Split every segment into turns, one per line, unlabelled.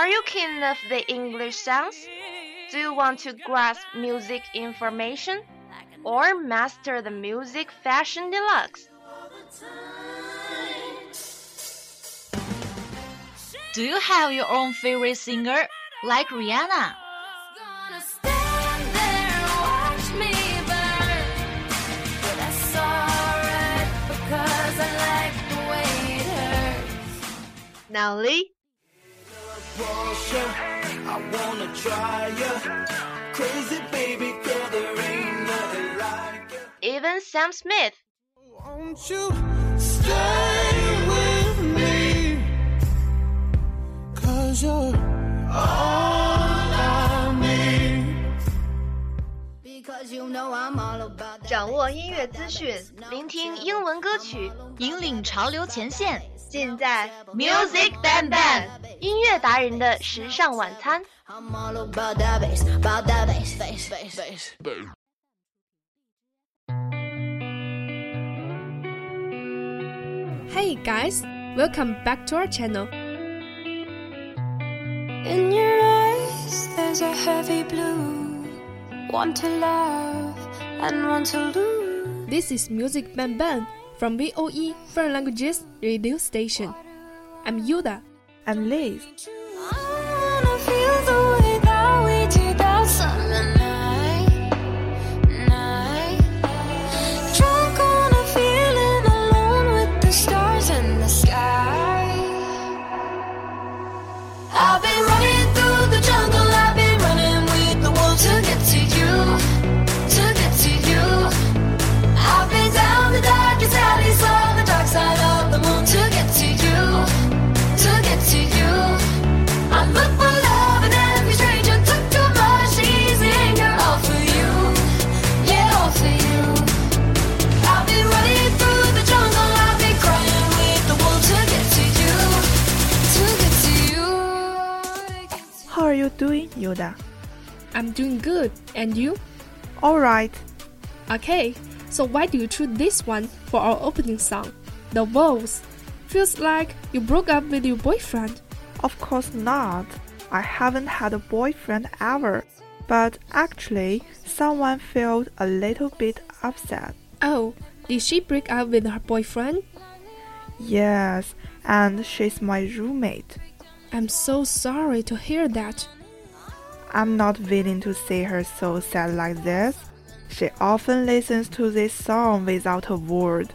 Are you keen of the English sounds? Do you want to grasp music information? Or master the music fashion deluxe?
Do you have your own favorite singer, like Rihanna?
Gonna stand there and watch me burn. But that's alright because I like the way it hurts.
Now Lee,
I wanna try ya. Crazy baby girl, there ain't nothing like ya.
even Sam Smith.
Won't you stay with me? Cause you're all
掌握音乐资讯，聆听英文歌曲，
引领潮流前线。
尽在 Music Bang Bang 音乐达人的时尚晚餐。
Hey guys, welcome back to our channel.
In your eyes, there's a heavy blue. One to love and one to lose.
This is Music Ban Ban from VOE Foreign Languages Radio Station. I'm Yuda.
I'm Liz.
You
doing, Yoda?
I'm doing good, and you?
Alright.
Okay, so why do you choose this one for our opening song? The Wolves. Feels like you broke up with your boyfriend.
Of course not. I haven't had a boyfriend ever. But actually, someone felt a little bit upset.
Oh, did she break up with her boyfriend?
Yes, and she's my roommate.
I'm so sorry to hear that.
I'm not willing to see her so sad like this. She often listens to this song without a word.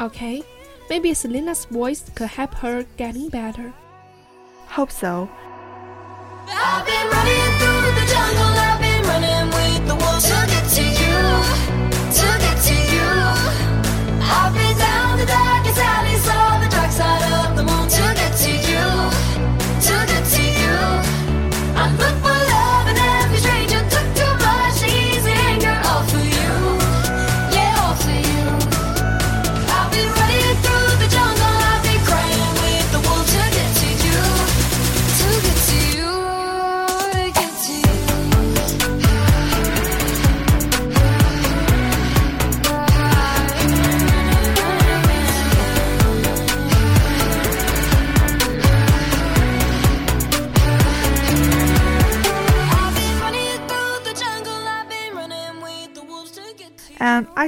Okay, maybe Selena's voice could help her getting better.
Hope so.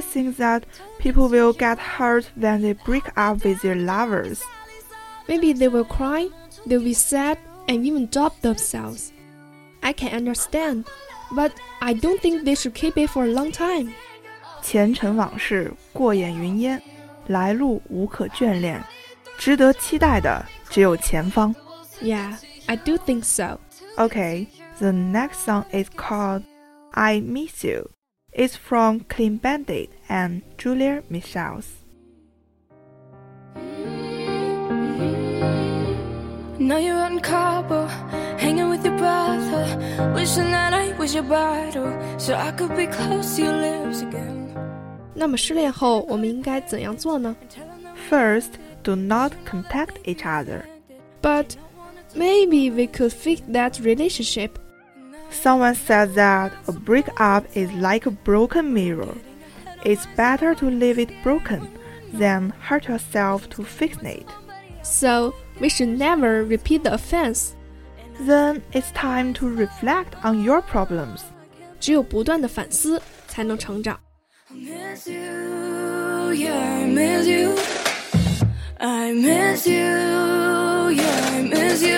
I
think that people will get hurt when they break up with their lovers.
Maybe they will cry, they'll be sad, and even drop themselves. I can understand. But I don't think they should keep it for a long time.
前尘往事过眼云烟，来路无可眷恋，值得期待的只有前方。
Yeah, I do think so.
Okay, the next song is called I Miss You. is from Clean Bandit and Julia Michaels.
Now you're on cobble, hanging with your brother, wishing that I was your bottle, so I could be close to your lips again.
那么失恋后我们应该怎样做呢
？First, do not contact each other.
But maybe we could fix that relationship
Someone said that a breakup is like a broken mirror. It's better to leave it broken than hurt yourself to fix it.
So we should never repeat the offense.
Then it's time to reflect on your problems.
只有不断的反思，才能成长。
I miss you, yeah, I miss you. I miss you, yeah, I miss you.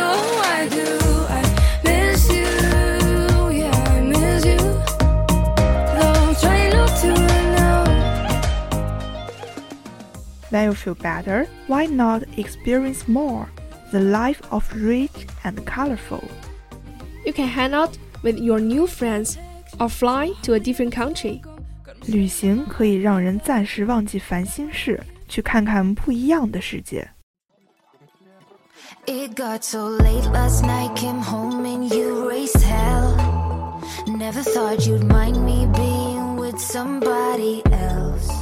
When you feel better, why not experience more? The life of rich and colorful.
You can hang out with your new friends or fly to a different country.
旅行可以让人暂时忘记烦心事，去看看不一样的世界。
It got so late last night, came home and you raised hell. Never thought you'd mind me being with somebody else.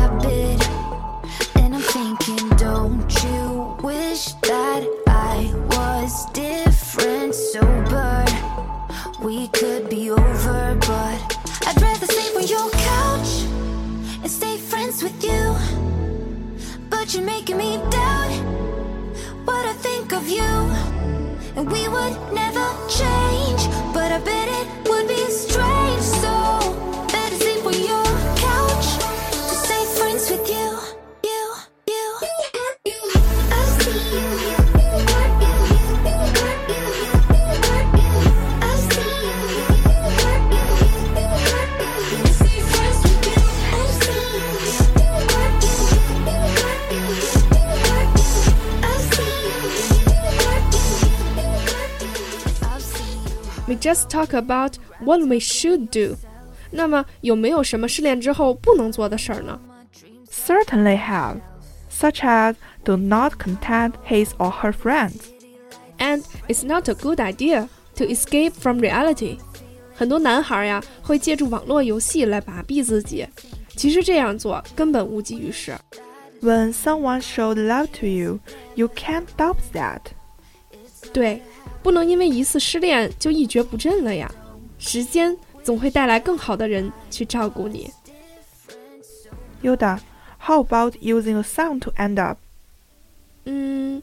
And we would never change, but I bet it
just talk about what we should do. 那么有没有什么失恋之后不能做的事儿呢？
Certainly have, such as do not contact his or her friends.
And it's not a good idea to escape from reality. 很多男孩呀会借助网络游戏来麻痹自己，其实这样做根本无济于事。
When someone showed love to you, you can't doubt that.
对， 不能因为一次失恋就一蹶不振了呀。时间总会带来更好的人去照顾你。
Yoda, how about using a song to end up?
嗯，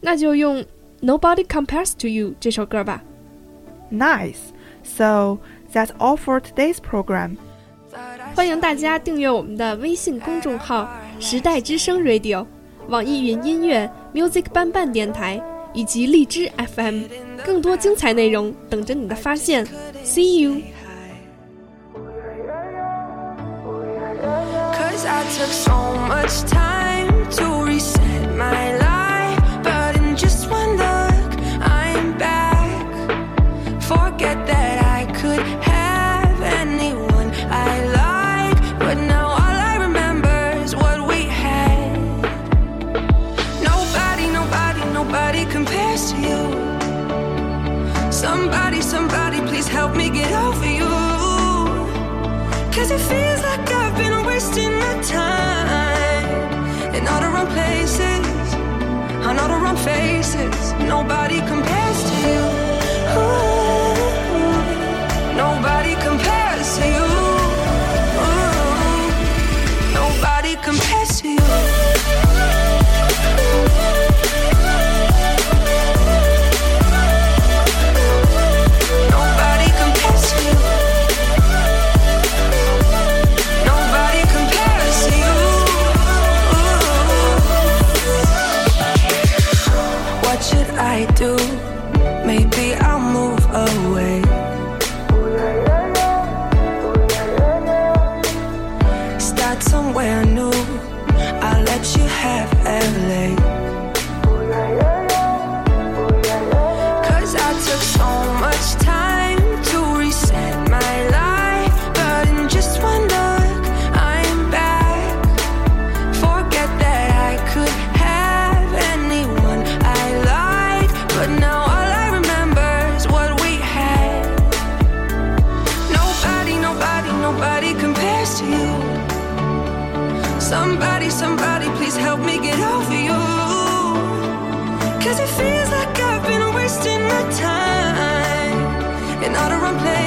那就用《Nobody Compares to You》这首歌吧。
Nice. So that's all for today's program.
欢迎大家订阅我们的微信公众号“时代之声 Radio”、网易云音乐 Music 伴伴电台 以及荔枝 FM，更多精彩内容等着你的发现。See you。
Cause I took so much time faces. Nobody compares to you. Ooh, nobody compares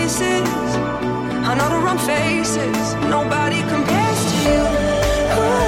places, on all the wrong faces. Nobody compares to you.